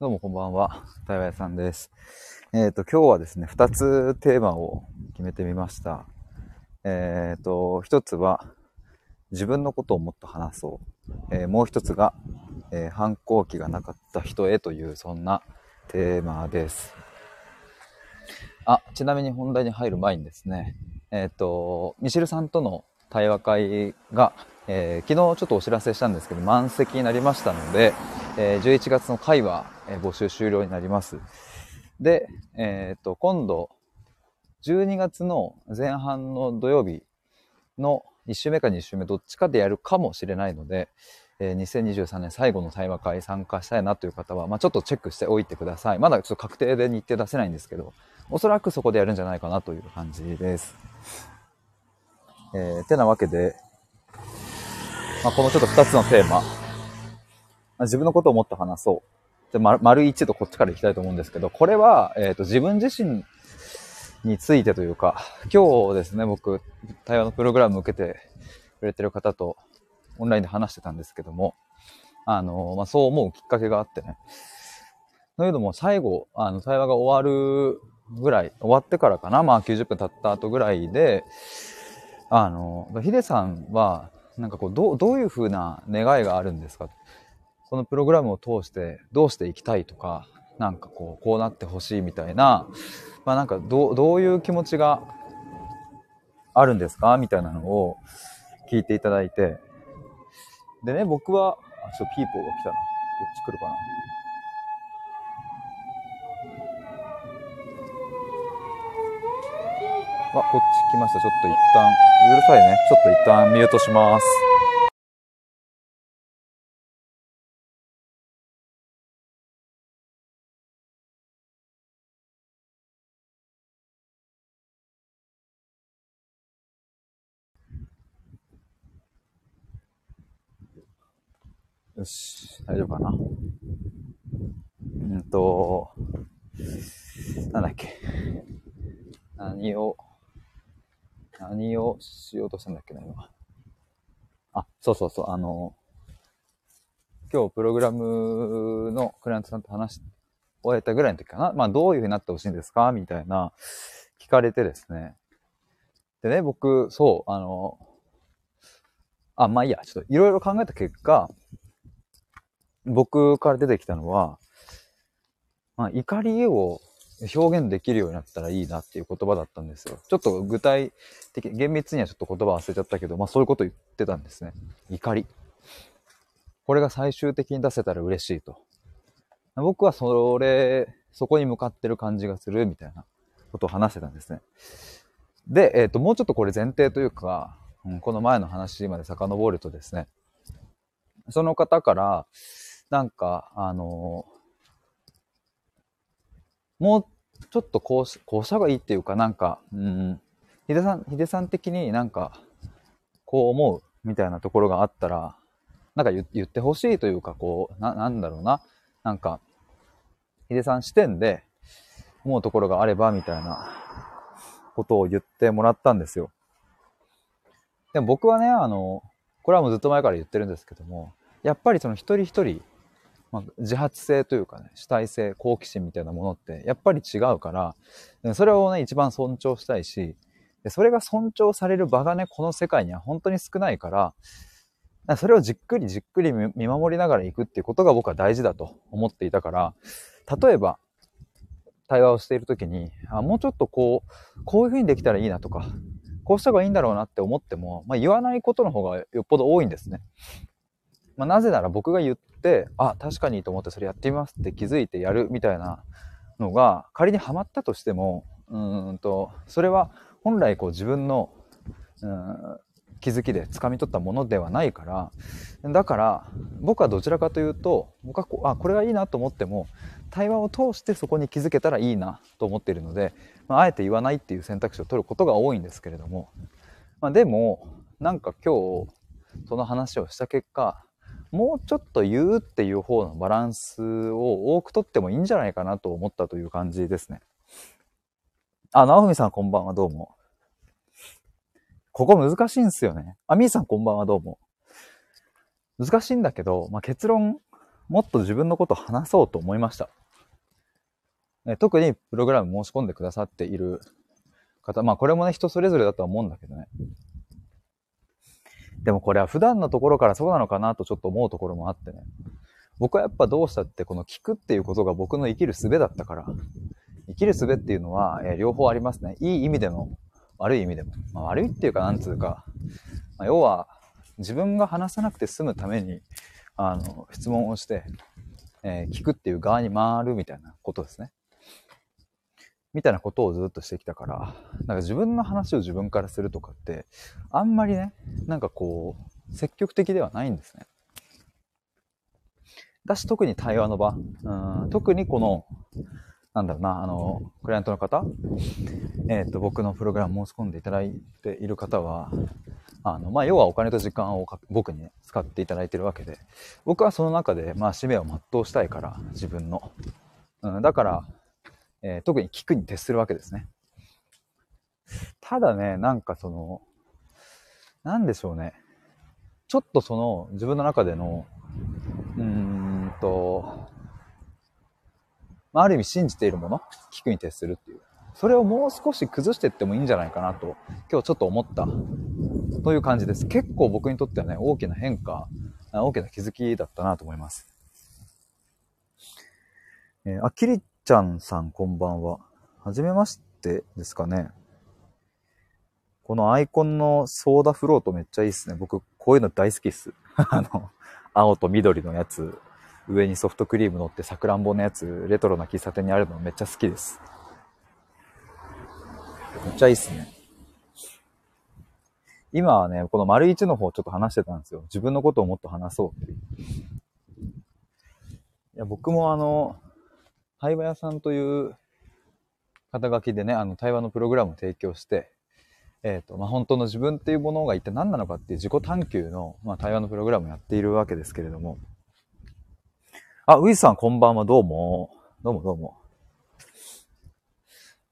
どうもこんばんは。対話屋さんです。えっ、と、今日はですね、二つテーマを決めてみました。えっ、と、一つは、自分のことをもっと話そう。えーもう一つが、え反抗期がなかった人へという、そんなテーマです。あ、ちなみに本題に入る前にですね、えっ、と、ミシルさんとの対話会が、え昨日ちょっとお知らせしたんですけど、満席になりましたので、えー11月の会は、えー募集終了になります。で、えっ、と、今度、12月の前半の土曜日の1週目か2週目どっちかでやるかもしれないので、えー2023年最後の対話会参加したいなという方は、まあ、ちょっとチェックしておいてください。まだちょっと確定で日程出せないんですけど、おそらくそこでやるんじゃないかなという感じです。えー、てなわけで、まあ、このちょっと2つのテーマ、自分のことをもっと話そう。で、丸丸一とこっちからいきたいと思うんですけど、これは、えっ、と、自分自身についてというか、今日ですね、僕、対話のプログラム受けてくれてる方とオンラインで話してたんですけども、あの、まあ、そう思うきっかけがあってね。というのも、最後、あの、対話が終わるぐらい、終わってからかな、まあ、90分経った後ぐらいで、あの、ヒデさんは、なんかこう、どう、どういう風な願いがあるんですか？このプログラムを通してどうしていきたいとか、なんかこう、こうなってほしいみたいな、まあなんかどう、どういう気持ちがあるんですか？みたいなのを聞いていただいて。でね、僕は、あ、ちょ、ピーポーが来たな。こっち来るかな。あ、こっち来ました。ちょっと一旦、うるさいね。ちょっと一旦ミュートします。よし、大丈夫かな。うんと、なんだっけ。何を、何をしようとしたんだっけな、今。あ、そうそうそう、あの、今日プログラムのクライアントさんと話し終えたぐらいの時かな。まあ、どういう風になってほしいんですか？みたいな、聞かれてですね。でね、僕、そう、あの、あ、まあいいや、ちょっといろいろ考えた結果、僕から出てきたのは、まあ、怒りを表現できるようになったらいいなっていう言葉だったんですよ。ちょっと具体的、厳密にはちょっと言葉忘れちゃったけど、まあそういうこと言ってたんですね。怒り。これが最終的に出せたら嬉しいと。僕はそれ、そこに向かってる感じがするみたいなことを話してたんですね。で、えっ、と、もうちょっとこれ前提というか、うんこの前の話まで遡るとですね、その方から、なんか、あのもうちょっとこうし、こうした方がいいっていうか、なんか、うん、ヒデさん、ヒデさん的になんか、こう思うみたいなところがあったら、なんか言言ってほしいというか、こう、な、なんだろうな。なんか、ヒデさん視点で思うところがあれば、みたいなことを言ってもらったんですよ。でも僕はね、あの、これはもうずっと前から言ってるんですけども、やっぱりその一人一人、まあ、自発性というかね、主体性、好奇心みたいなものって、やっぱり違うから、それをね、一番尊重したいし、それが尊重される場がね、この世界には本当に少ないから、それをじっくりじっくり見守りながら行くっていうことが僕は大事だと思っていたから、例えば、対話をしているときに、あ、もうちょっとこう、こういう風にできたらいいなとか、こうした方がいいんだろうなって思っても、まあ、言わないことの方がよっぽど多いんですね。まあ、なぜなら僕が言っ、あ、確かにと思ってそれやってみますって気づいてやるみたいなのが、仮にハマったとしても、うんと、それは本来こう自分の、うん気づきで掴み取ったものではないから、だから僕はどちらかというと、僕はこあ、これがいいなと思っても、対話を通してそこに気づけたらいいなと思っているので、まあ、あえて言わないっていう選択肢を取ることが多いんですけれども、まあ、でも、なんか今日、その話をした結果、もうちょっと言うっていう方のバランスを多く取ってもいいんじゃないかなと思ったという感じですね。あ、直文さんこんばんはどうも。ここ難しいんすよね。あ、みーさんこんばんはどうも。難しいんだけど、まあ、結論もっと自分のこと話そうと思いました。え特にプログラム申し込んでくださっている方、まあこれもね、人それぞれだとは思うんだけどね。でもこれは普段のところからそうなのかなとちょっと思うところもあってね。僕はやっぱどうしたってこの聞くっていうことが僕の生きる術だったから、生きる術っていうのは、えー、両方ありますね。いい意味でも、悪い意味でも。まあ、悪いっていうか、なんつうか、まあ、要は、自分が話さなくて済むために、あの、質問をして、えー、聞くっていう側に回るみたいなことですね。みたいなことをずっとしてきたから、なんか自分の話を自分からするとかって、あんまりね、なんかこう、積極的ではないんですね。だし、特に対話の場、うん、特にこの、なんだろうな、あの、クライアントの方、えっ、ー、と、僕のプログラム申し込んでいただいている方は、あの、まあ、要はお金と時間を僕にね、使っていただいてるわけで、僕はその中で、まあ、使命を全うしたいから、自分の。うん、だから、えー、特に聞くに徹するわけですね。ただね、なんかその、なんでしょうね。ちょっとその、自分の中での、うーんと、まあ、る意味信じているもの、聞くに徹するっていう。それをもう少し崩していってもいいんじゃないかなと、今日ちょっと思った、という感じです。結構僕にとってはね、大きな変化、大きな気づきだったなと思います。えー、あきりちゃんさんこんばんは。はじめましてですかね。このアイコンのソーダフロートめっちゃいいっすね。僕、こういうの大好きっす。あの、青と緑のやつ、上にソフトクリーム乗ってさくらんぼのやつ、レトロな喫茶店にあるのめっちゃ好きです。めっちゃいいっすね。今はね、この丸一の方ちょっと話してたんですよ。自分のことをもっと話そうっていう。いや、僕もあの、対話屋さんという肩書きでね、あの、対話のプログラムを提供して、えっ、ー、と、まあ、本当の自分っていうものが一体何なのかっていう自己探求の、まあ、対話のプログラムをやっているわけですけれども。あ、ウィさんこんばんは、どうも。どうもどうも。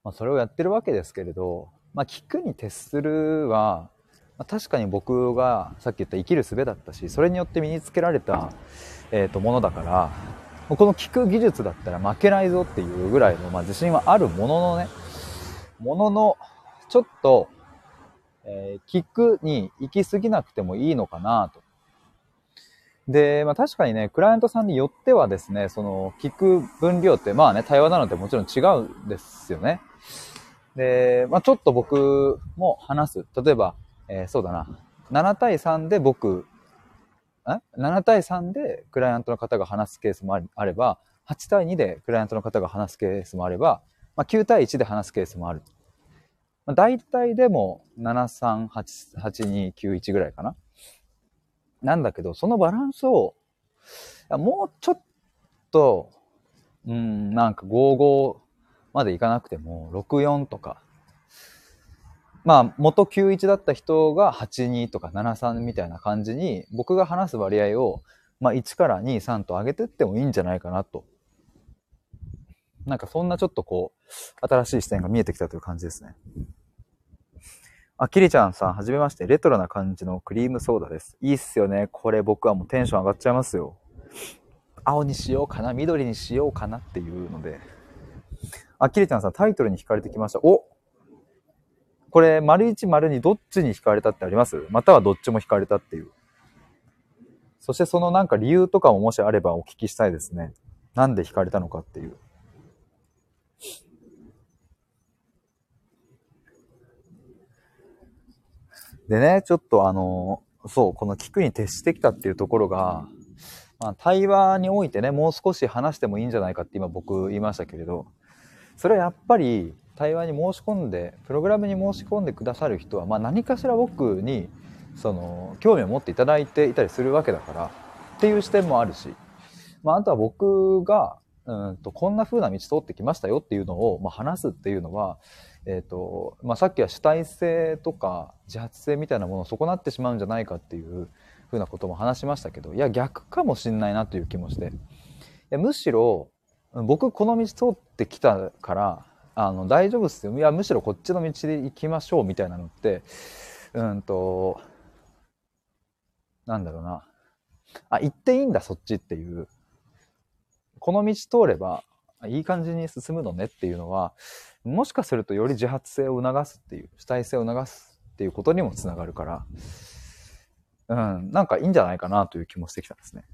まあ、それをやってるわけですけれど、まあ、聞くに徹するは、まあ、確かに僕がさっき言った生きる術だったし、それによって身につけられた、えっ、ー、と、ものだから、この聞く技術だったら負けないぞっていうぐらいの、まあ、自信はあるもののね、ものの、ちょっと、えー、聞くに行き過ぎなくてもいいのかなと。で、まあ確かにね、クライアントさんによってはですね、その聞く分量って、まあね、対話なのでもちろん違うんですよね。で、まあちょっと僕も話す。例えば、えー、そうだな。7対3で僕7対3でクライアントの方が話すケースもあれば、8対2でクライアントの方が話すケースもあれば、まあ、9対1で話すケースもある。まあ、大体でも738291ぐらいかな。なんだけど、そのバランスを、もうちょっと、うん、なんか55までいかなくても、64とか、まあ、元91だった人が82とか73みたいな感じに、僕が話す割合を、まあ、1から2、3と上げてってもいいんじゃないかなと。なんかそんなちょっとこう、新しい視点が見えてきたという感じですね。あ、キリちゃんさん、はじめまして。レトロな感じのクリームソーダです。いいっすよね。これ僕はもうテンション上がっちゃいますよ。青にしようかな、緑にしようかなっていうので。あ、キリちゃんさん、タイトルに惹かれてきました。おこれ、丸1、丸2、どっちに惹かれたってあります？またはどっちも惹かれたっていう。そしてそのなんか理由とかももしあればお聞きしたいですね。なんで惹かれたのかっていう。でね、ちょっとあの、そう、この聞くに徹してきたっていうところが、まあ、対話においてね、もう少し話してもいいんじゃないかって今僕言いましたけれど、それはやっぱり対話に申し込んでプログラムに申し込んでくださる人は、まあ、何かしら僕にその興味を持っていただいていたりするわけだからっていう視点もあるし、まあ、あとは僕がうんとこんな風な道通ってきましたよっていうのを、まあ、話すっていうのは、えーとまあ、さっきは主体性とか自発性みたいなものを損なってしまうんじゃないかっていうふうなことも話しましたけどいや逆かもしんないなという気もして。いやむしろ僕この道通ってきたからあの大丈夫っすよ。いやむしろこっちの道で行きましょうみたいなのってうんとなんだろうな。あ行っていいんだそっちっていう。この道通れば、いい感じに進むのねっていうのは、もしかするとより自発性を促すっていう、主体性を促すっていうことにもつながるから、うん、なんかいいんじゃないかなという気もしてきたんですね。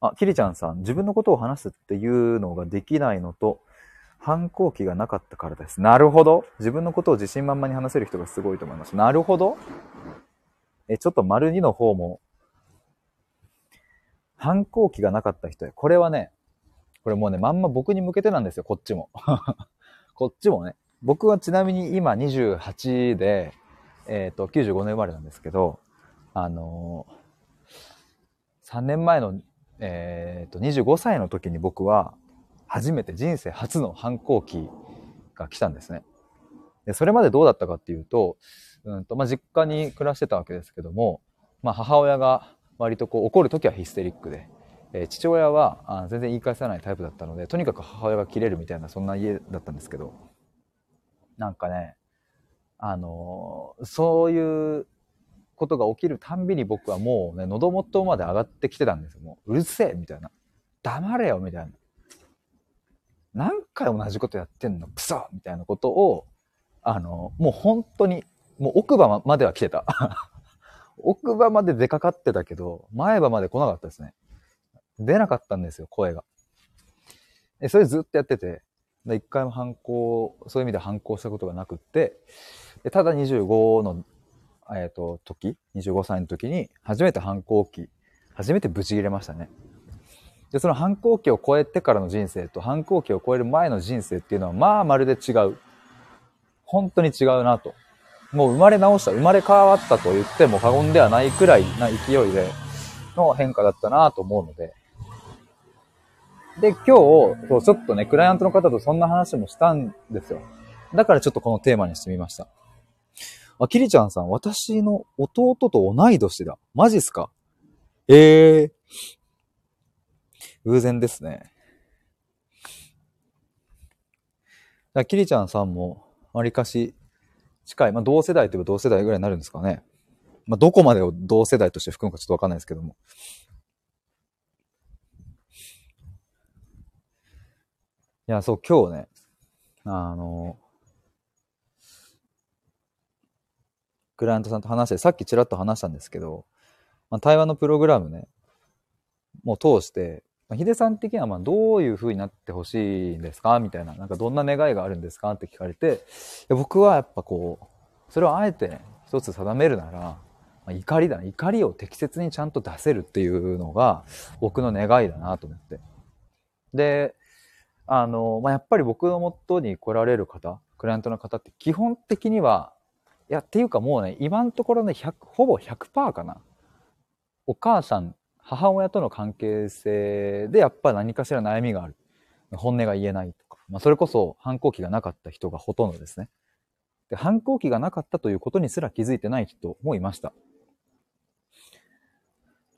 あ、キリちゃんさん、自分のことを話すっていうのができないのと、反抗期がなかったからです。なるほど。自分のことを自信満々に話せる人がすごいと思います。なるほど。え、ちょっと丸2の方も、反抗期がなかった人へ。これはね、これもうね、まんま僕に向けてなんですよ、こっちも。こっちもね。僕はちなみに今28で、えっ、ー、と、95年生まれなんですけど、あのー、3年前の、えっ、ー、と、25歳の時に僕は、初めて人生初の反抗期が来たんですね。で、それまでどうだったかっていうと、うんと、まあ、実家に暮らしてたわけですけども、まあ、母親が割とこう怒る時はヒステリックで、えー、父親はあ全然言い返さないタイプだったので、とにかく母親が切れるみたいな、そんな家だったんですけど、なんかね、あのー、そういうことが起きるたんびに僕はもうね、喉元まで上がってきてたんですよ。もう、うるせえみたいな。黙れよみたいな。何回同じことやってんの？クソみたいなことを、あの、もう本当に、もう奥歯までは来てた。奥歯まで出かかってたけど、前歯まで来なかったですね。出なかったんですよ、声が。え、それずっとやってて、一回も反抗、そういう意味で反抗したことがなくって、でただ25の、えっ、ー、と、時、25歳の時に、初めて反抗期、初めてブチ切れましたね。で、その反抗期を超えてからの人生と反抗期を超える前の人生っていうのは、まあまるで違う。本当に違うなと。もう生まれ直した、生まれ変わったと言っても過言ではないくらいな勢いでの変化だったなと思うので。で、今日、そうちょっとね、クライアントの方とそんな話もしたんですよ。だからちょっとこのテーマにしてみました。あ、キリちゃんさん、私の弟と同い年だ。マジっすか？ええー、偶然ですね。だキリちゃんさんも、わりかし近い、まあ同世代といえば同世代ぐらいになるんですかね。まあどこまでを同世代として含むかちょっとわかんないですけども。いや、そう、今日ね、あの、クライアントさんと話して、さっきちらっと話したんですけど、まあ、対話のプログラムね、もう通して、ヒデさん的にはまどういう風になってほしいんですか？みたいな、なんかどんな願いがあるんですか？って聞かれて、僕はやっぱこう、それをあえてね、一つ定めるなら、まあ、怒りだな。怒りを適切にちゃんと出せるっていうのが僕の願いだなと思って。で、あの、まあ、やっぱり僕の元に来られる方、クライアントの方って基本的には、いや、っていうかもうね、今のところね、100、ほぼ100%かな。お母さん母親との関係性でやっぱ何かしら悩みがある。本音が言えないとか。まあ、それこそ反抗期がなかった人がほとんどですね。で、反抗期がなかったということにすら気づいてない人もいました。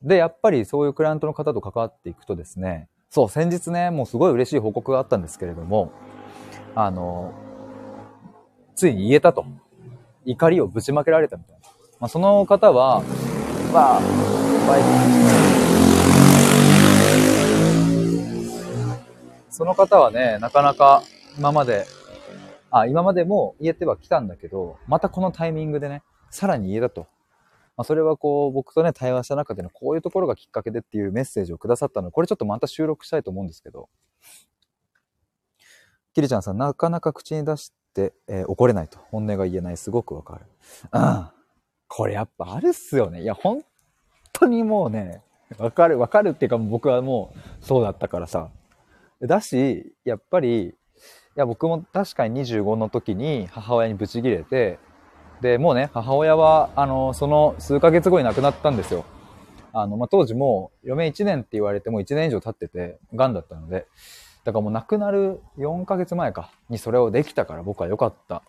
で、やっぱりそういうクライアントの方と関わっていくとですね、そう、先日ね、もうすごい嬉しい報告があったんですけれども、あの、ついに言えたと。怒りをぶちまけられたみたいな。まあ、その方は、まあ、バイクその方はね、なかなか今まで、あ、今までも言えては来たんだけど、またこのタイミングでね、さらに言えたと。まあ、それはこう、僕とね、対話した中でのこういうところがきっかけでっていうメッセージをくださったので、これちょっとまた収録したいと思うんですけど、キリちゃんさん、なかなか口に出して、えー、怒れないと。本音が言えない。すごくわかる。うん。これやっぱあるっすよね。いや、本当にもうね、わかる、わかるっていうか僕はもうそうだったからさ。だし、やっぱり、いや、僕も確かに25の時に母親にブチギレて、で、もうね、母親は、あの、その数ヶ月後に亡くなったんですよ。あの、まあ、当時もう、余命1年って言われても1年以上経ってて、癌だったので、だからもう亡くなる4ヶ月前か、にそれをできたから僕は良かった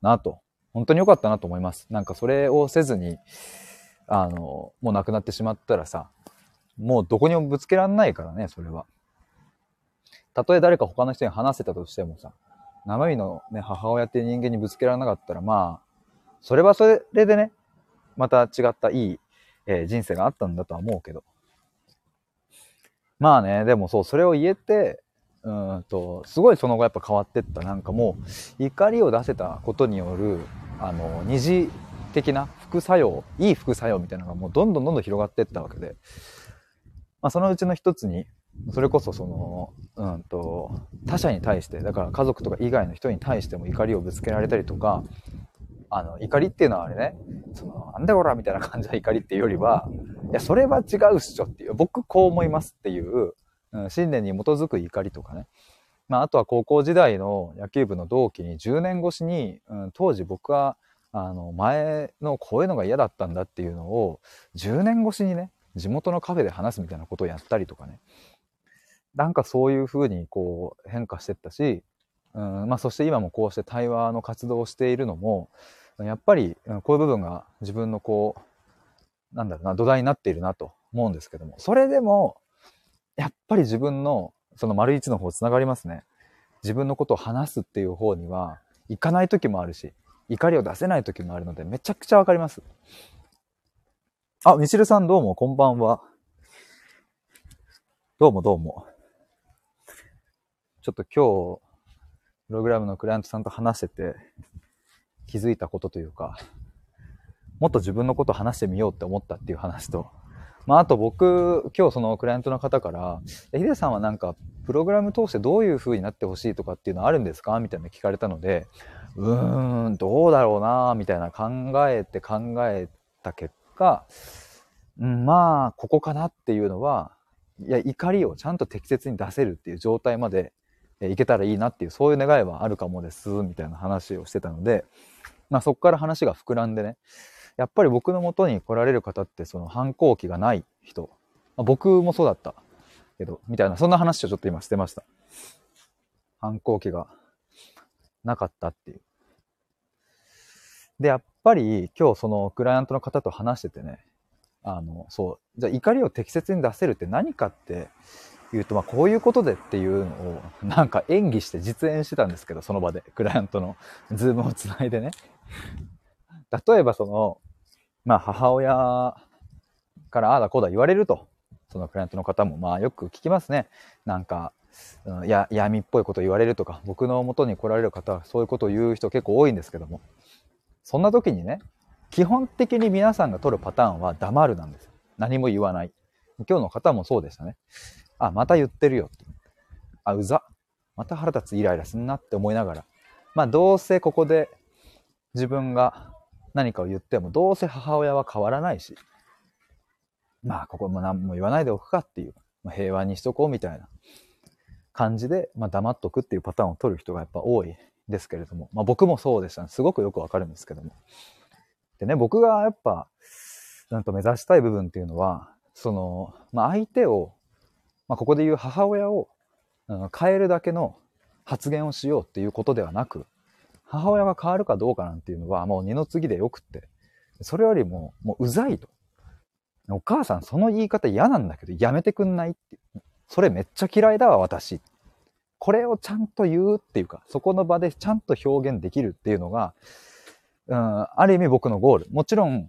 なと。本当に良かったなと思います。なんかそれをせずに、あの、もう亡くなってしまったらさ、もうどこにもぶつけらんないからね、それは。たとえ誰か他の人に話せたとしてもさ、生身のね、母親っていう人間にぶつけられなかったら、まあ、それはそれでね、また違ったいい、えー、人生があったんだとは思うけど。まあね、でもそう、それを言えて、うんと、すごいその後やっぱ変わってった。なんかもう、怒りを出せたことによる、あの、二次的な副作用、いい副作用みたいなのがもうどんどんどんどん広がっていったわけで、まあそのうちの一つに、それこそその、うんと、他者に対して、だから家族とか以外の人に対しても怒りをぶつけられたりとか、あの、怒りっていうのはあれね、その、なんでおらみたいな感じの怒りっていうよりは、いや、それは違うっしょっていう、僕こう思いますっていう、うん、信念に基づく怒りとかね。まあ、あとは高校時代の野球部の同期に10年越しに、うん、当時僕は、あの、前のこういうのが嫌だったんだっていうのを、10年越しにね、地元のカフェで話すみたいなことをやったりとかね。なんかそういう風にこう変化してったし、うんまあ、そして今もこうして対話の活動をしているのも、やっぱりこういう部分が自分のこう、なんだろうな、土台になっているなと思うんですけども、それでも、やっぱり自分のその丸一の方つながりますね。自分のことを話すっていう方には、行かない時もあるし、怒りを出せない時もあるので、めちゃくちゃわかります。あ、ミシルさんどうも、こんばんは。どうもどうも。ちょっと今日、プログラムのクライアントさんと話してて、気づいたことというか、もっと自分のことを話してみようって思ったっていう話と、まあ、あと僕、今日そのクライアントの方から、ヒデさんはなんか、プログラム通してどういう風になってほしいとかっていうのはあるんですかみたいな聞かれたので、うーん、どうだろうなみたいな考えて考えた結果、うん、まあ、ここかなっていうのは、いや、怒りをちゃんと適切に出せるっていう状態までいけたらいいなっていう、そういう願いはあるかもです、みたいな話をしてたので、まあそこから話が膨らんでね、やっぱり僕の元に来られる方ってその反抗期がない人、まあ、僕もそうだったけど、みたいな、そんな話をちょっと今してました。反抗期がなかったっていう。で、やっぱり今日そのクライアントの方と話しててね、あの、そう、じゃ怒りを適切に出せるって何かって言うと、まあこういうことでっていうのをなんか演技して実演してたんですけど、その場で、クライアントのズームをつないでね。例えばその、まあ母親からああだこうだ言われると、そのクライアントの方もまあよく聞きますね。なんか、うん、や闇っぽいこと言われるとか、僕の元に来られる方はそういうことを言う人結構多いんですけども、そんな時にね、基本的に皆さんが取るパターンは黙るなんです。何も言わない。今日の方もそうでしたね。あ、また言ってるよって。あ、うざ。また腹立つイライラすんなって思いながら。まあどうせここで自分が何かを言ってもどうせ母親は変わらないし。まあここも何も言わないでおくかっていう。ま、平和にしとこうみたいな感じで、まあ、黙っとくっていうパターンを取る人がやっぱ多いですけれども。まあ僕もそうでしたね。すごくよくわかるんですけども。でね、僕がやっぱ、なんと目指したい部分っていうのは、その、まあ、相手を、まあ、ここで言う母親を、うん、変えるだけの発言をしようっていうことではなく、母親が変わるかどうかなんていうのはもう二の次でよくって、それよりも、もううざいと。お母さんその言い方嫌なんだけどやめてくんないって。それめっちゃ嫌いだわ、私。これをちゃんと言うっていうか、そこの場でちゃんと表現できるっていうのが、うん、ある意味僕のゴール。もちろん、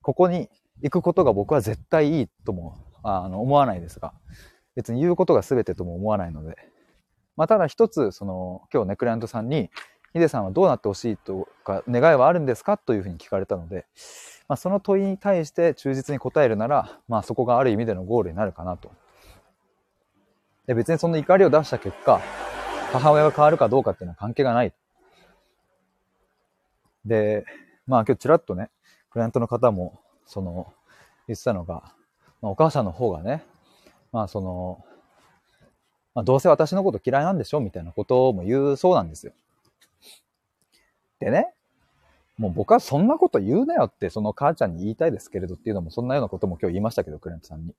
ここに行くことが僕は絶対いいともあの思わないですが、別に言うことが全てとも思わないので、まあ、ただ一つ、その、今日ね、クライアントさんに、ヒデさんはどうなってほしいとか、願いはあるんですかというふうに聞かれたので、まあ、その問いに対して忠実に答えるなら、まあ、そこがある意味でのゴールになるかなと。で、別にその怒りを出した結果、母親が変わるかどうかっていうのは関係がない。で、まあ今日ちらっとね、クライアントの方も、その、言ってたのが、まあ、お母さんの方がね、まあその、まあ、どうせ私のこと嫌いなんでしょみたいなことも言うそうなんですよ。でね、もう僕はそんなこと言うなよってその母ちゃんに言いたいですけれどっていうのもそんなようなことも今日言いましたけど、クライアントさんに。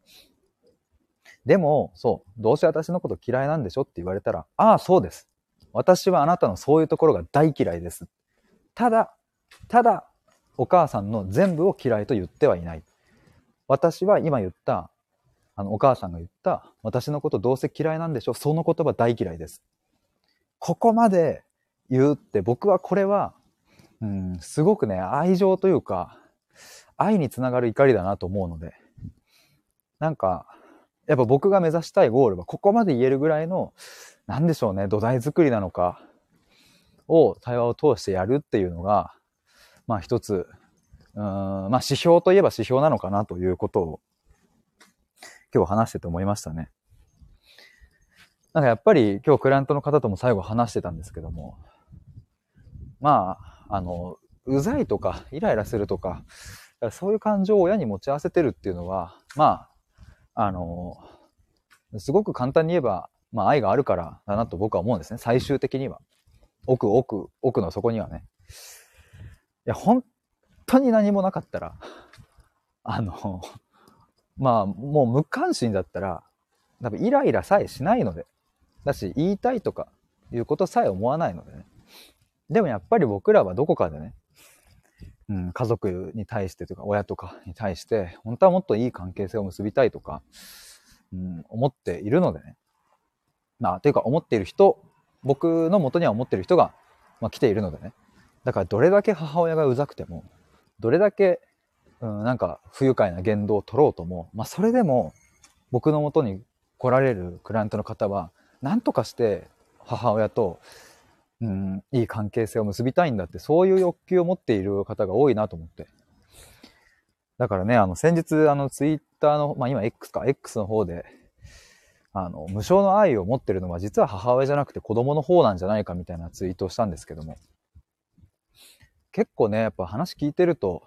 でも、そう、どうせ私のこと嫌いなんでしょって言われたら、ああ、そうです。私はあなたのそういうところが大嫌いです。ただ、ただ、お母さんの全部を嫌いと言ってはいない。私は今言った、あの、お母さんが言った、私のことどうせ嫌いなんでしょその言葉大嫌いです。ここまで言うって僕はこれは、うん、すごくね、愛情というか、愛につながる怒りだなと思うので、なんか、やっぱ僕が目指したいゴールはここまで言えるぐらいの、なんでしょうね、土台作りなのか、を対話を通してやるっていうのが、まあ一つ、うん、まあ指標といえば指標なのかなということを、今日話してて思いましたね。なんかやっぱり今日クライアントの方とも最後話してたんですけども、まあ、あの、うざいとか、イライラするとか、そういう感情を親に持ち合わせてるっていうのは、まあ、あの、すごく簡単に言えば、まあ愛があるからだなと僕は思うんですね。最終的には。奥、奥、奥の底にはね。いや、本当に何もなかったら、あの、まあ、もう無関心だったら、多分イライラさえしないので、だし、言いたいとかいうことさえ思わないのでね。でもやっぱり僕らはどこかでね、うん、家族に対してというか、親とかに対して、本当はもっといい関係性を結びたいとか、うん、思っているのでね。まあ、というか思っている人、僕の元には思っている人が、まあ、来ているのでね。だからどれだけ母親がうざくても、どれだけ、うん、なんか不愉快な言動を取ろうとも、まあそれでも僕の元に来られるクライアントの方は、何とかして母親とうん、いい関係性を結びたいんだって、そういう欲求を持っている方が多いなと思って。だからね、あの、先日、あの、ツイッターの、まあ今 X か、X の方で、あの、無償の愛を持ってるのは実は母親じゃなくて子供の方なんじゃないかみたいなツイートをしたんですけども。結構ね、やっぱ話聞いてると、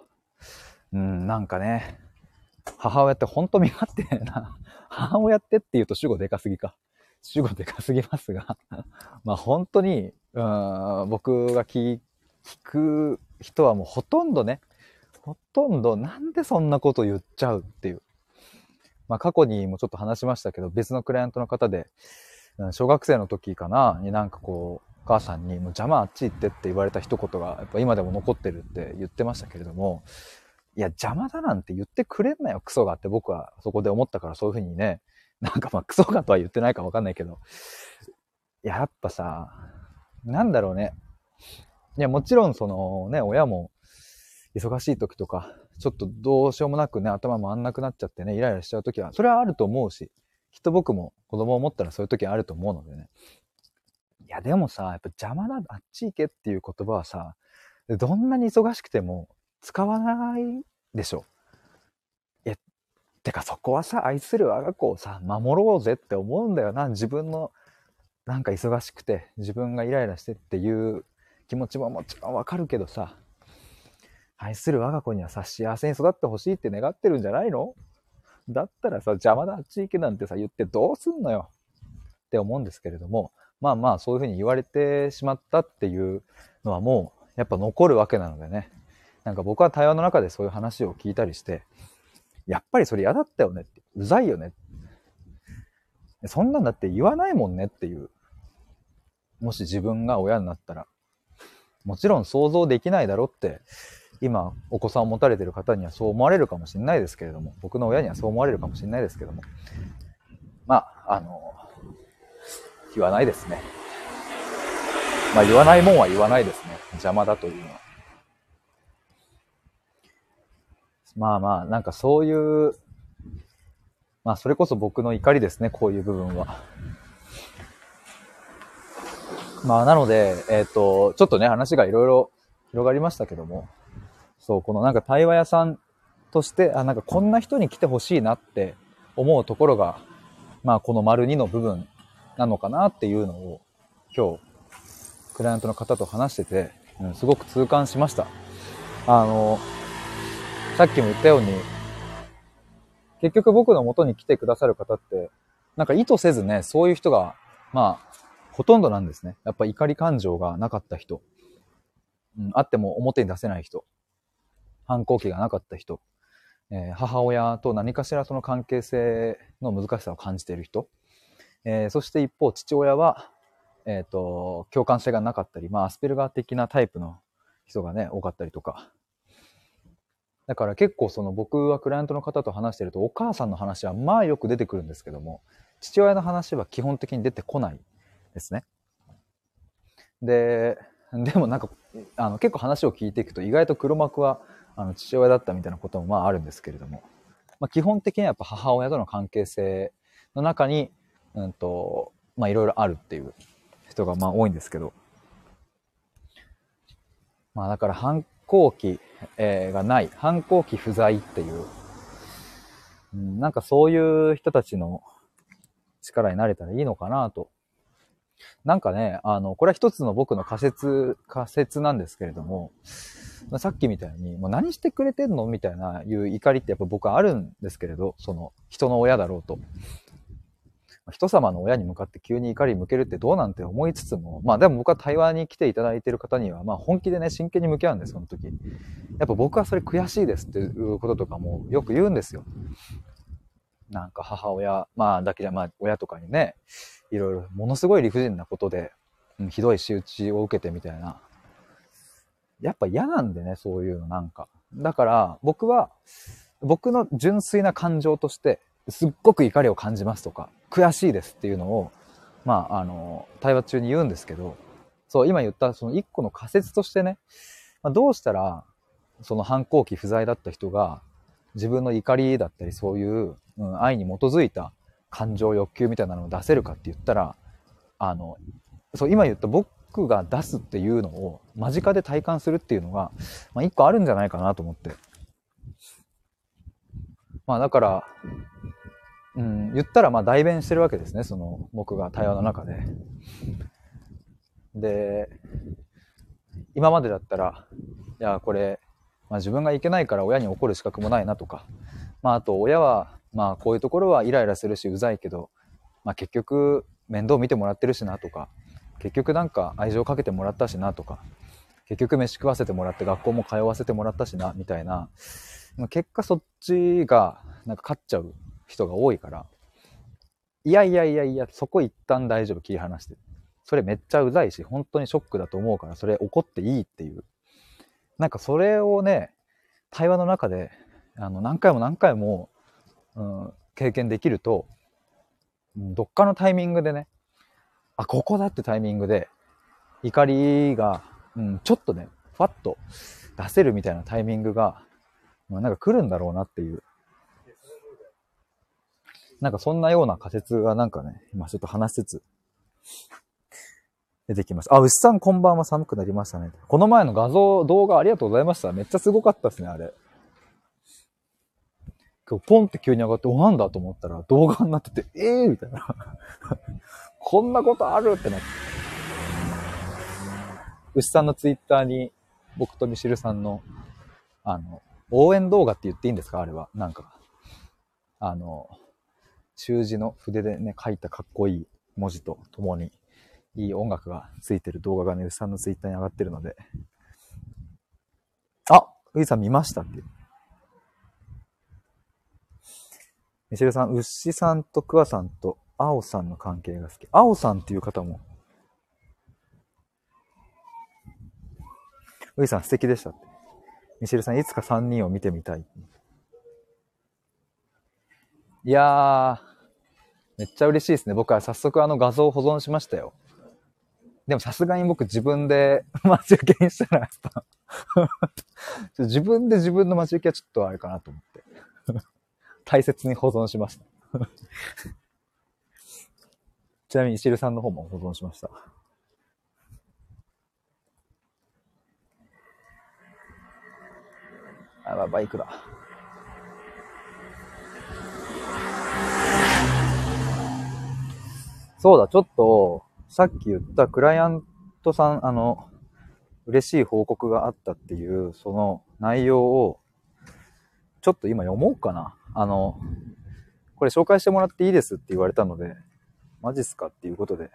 うん、なんかね、母親ってほんと身勝手な。母親ってって言うと主語でかすぎか。主語でかすぎますが まあ本当に、うん、僕が聞く人はもうほとんどね、ほとんどなんでそんなこと言っちゃうっていう。まあ過去にもちょっと話しましたけど、別のクライアントの方で、小学生の時かな、になんかこう、お母さんに、もう邪魔あっち行ってって言われた一言が、やっぱ今でも残ってるって言ってましたけれども、いや、邪魔だなんて言ってくれんなよ、クソがって僕はそこで思ったからそういうふうにね、なんかまあクソがとは言ってないかわかんないけど、やっぱさ、なんだろうね。いや、もちろんそのね、親も忙しい時とか、ちょっとどうしようもなくね、頭回んなくなっちゃってね、イライラしちゃう時は、それはあると思うし、きっと僕も子供を持ったらそういう時あると思うのでね。いや、でもさ、やっぱ邪魔だ、あっち行けっていう言葉はさ、どんなに忙しくても使わないでしょ。いやてかそこはさ、愛する我が子をさ、守ろうぜって思うんだよな。自分の、なんか忙しくて、自分がイライラしてっていう気持ちももちろんわかるけどさ、愛する我が子にはさ、幸せに育ってほしいって願ってるんじゃないの？だったらさ、邪魔だあっち行けなんてさ、言ってどうすんのよ？って思うんですけれども、まあまあそういうふうに言われてしまったっていうのはもうやっぱ残るわけなのでね。なんか僕は対話の中でそういう話を聞いたりして、やっぱりそれ嫌だったよねって。うざいよね。そんなんだって言わないもんねっていう。もし自分が親になったら。もちろん想像できないだろうって、今お子さんを持たれてる方にはそう思われるかもしれないですけれども、僕の親にはそう思われるかもしれないですけども。まあ、あの、言わないですね。まあ言わないもんは言わないですね。邪魔だというのは。まあまあ、なんかそういう、まあそれこそ僕の怒りですね、こういう部分は。まあなので、えっ、ー、と、ちょっとね、話がいろいろ広がりましたけども、そう、このなんか対話屋さんとして、あ、なんかこんな人に来てほしいなって思うところが、まあこの丸2の部分なのかなっていうのを今日、クライアントの方と話してて、うん、すごく痛感しました。あの、さっきも言ったように、結局僕の元に来てくださる方って、なんか意図せずね、そういう人が、まあ、ほとんどなんですね。やっぱ怒り感情がなかった人。うん、あっても表に出せない人。反抗期がなかった人。えー、母親と何かしらその関係性の難しさを感じている人。えー、そして一方、父親は、えっ、ー、と、共感性がなかったり、まあ、アスペルガー的なタイプの人がね、多かったりとか。だから結構その僕はクライアントの方と話してるとお母さんの話はまあよく出てくるんですけども、父親の話は基本的に出てこないですね。で、でもなんか、あの結構話を聞いていくと意外と黒幕はあの父親だったみたいなこともまああるんですけれども、まあ、基本的にはやっぱ母親との関係性の中に、うんと、まあいろいろあるっていう人がまあ多いんですけど、まあだから反抗期、えー、がない、反抗期不在っていう、うん、なんかそういう人たちの力になれたらいいのかなと。なんかね、あの、これは一つの僕の仮説、仮説なんですけれども、さっきみたいに、もう何してくれてんのみたいないう怒りってやっぱ僕はあるんですけれど、その人の親だろうと。人様の親に向かって急に怒り向けるってどうなんて思いつつも、まあでも僕は対話に来ていただいている方には、まあ本気でね、真剣に向き合うんです、その時。やっぱ僕はそれ悔しいですっていうこととかもよく言うんですよ。なんか母親、まあだけじゃまあ親とかにね、いろいろものすごい理不尽なことで、うん、ひどい仕打ちを受けてみたいな。やっぱ嫌なんでね、そういうのなんか。だから僕は、僕の純粋な感情として、すっごく怒りを感じますとか、悔しいですっていうのを、まあ、あの、対話中に言うんですけど、そう、今言ったその一個の仮説としてね、まあ、どうしたら、その反抗期不在だった人が、自分の怒りだったり、そういう、うん、愛に基づいた感情、欲求みたいなのを出せるかって言ったら、あの、そう、今言った僕が出すっていうのを間近で体感するっていうのが、まあ、一個あるんじゃないかなと思って。まあだから、うん、言ったらまあ代弁してるわけですね、その僕が対話の中で。で、今までだったら、いや、これ、まあ、自分がいけないから親に怒る資格もないなとか、まあ、あと親は、まあ、こういうところはイライラするし、うざいけど、まあ、結局、面倒見てもらってるしなとか、結局なんか愛情かけてもらったしなとか、結局飯食わせてもらって学校も通わせてもらったしな、みたいな、結果そっちがなんか勝っちゃう人が多いから、いやいやいやいや、そこ一旦大丈夫、切り離して。それめっちゃうざいし、本当にショックだと思うから、それ怒っていいっていう。なんかそれをね、対話の中で、あの、何回も何回も、うん、経験できると、どっかのタイミングでね、あ、ここだってタイミングで、怒りが、うん、ちょっとね、ファッと出せるみたいなタイミングが、まあ、なんか来るんだろうなっていうなんかそんなような仮説がなんかね、今ちょっと話しつつ、出てきました。あ、牛さんこんばんは寒くなりましたね。この前の画像、動画ありがとうございました。めっちゃすごかったですね、あれ。ポンって急に上がって、お、なんだと思ったら動画になってて、え えー、みたいな。こんなことあるってなって。牛さんのツイッターに、僕とミシルさんの、あの、応援動画って言っていいんですか？あれは。なんか。あの、習字の筆でね、書いたかっこいい文字とともに、いい音楽がついてる動画がね、うさんのツイッターに上がってるので。あういさん見ましたって。ミシェルさん、うっしさんとくわさんとあおさんの関係が好き。あおさんっていう方も。ういさん素敵でしたって。ミシェルさん、いつか3人を見てみたい。いやー、めっちゃ嬉しいですね。僕は早速あの画像を保存しましたよ。でもさすがに僕自分で 待ち受けにしたらやっぱ 自分で自分の待ち受けはちょっとあれかなと思って大切に保存しました ちなみに石るさんの方も保存しました。あら、バイクだ。そうだ、ちょっと、さっき言ったクライアントさん、あの、嬉しい報告があったっていう、その内容を、ちょっと今読もうかな。あの、これ紹介してもらっていいですって言われたので、マジっすかっていうことで、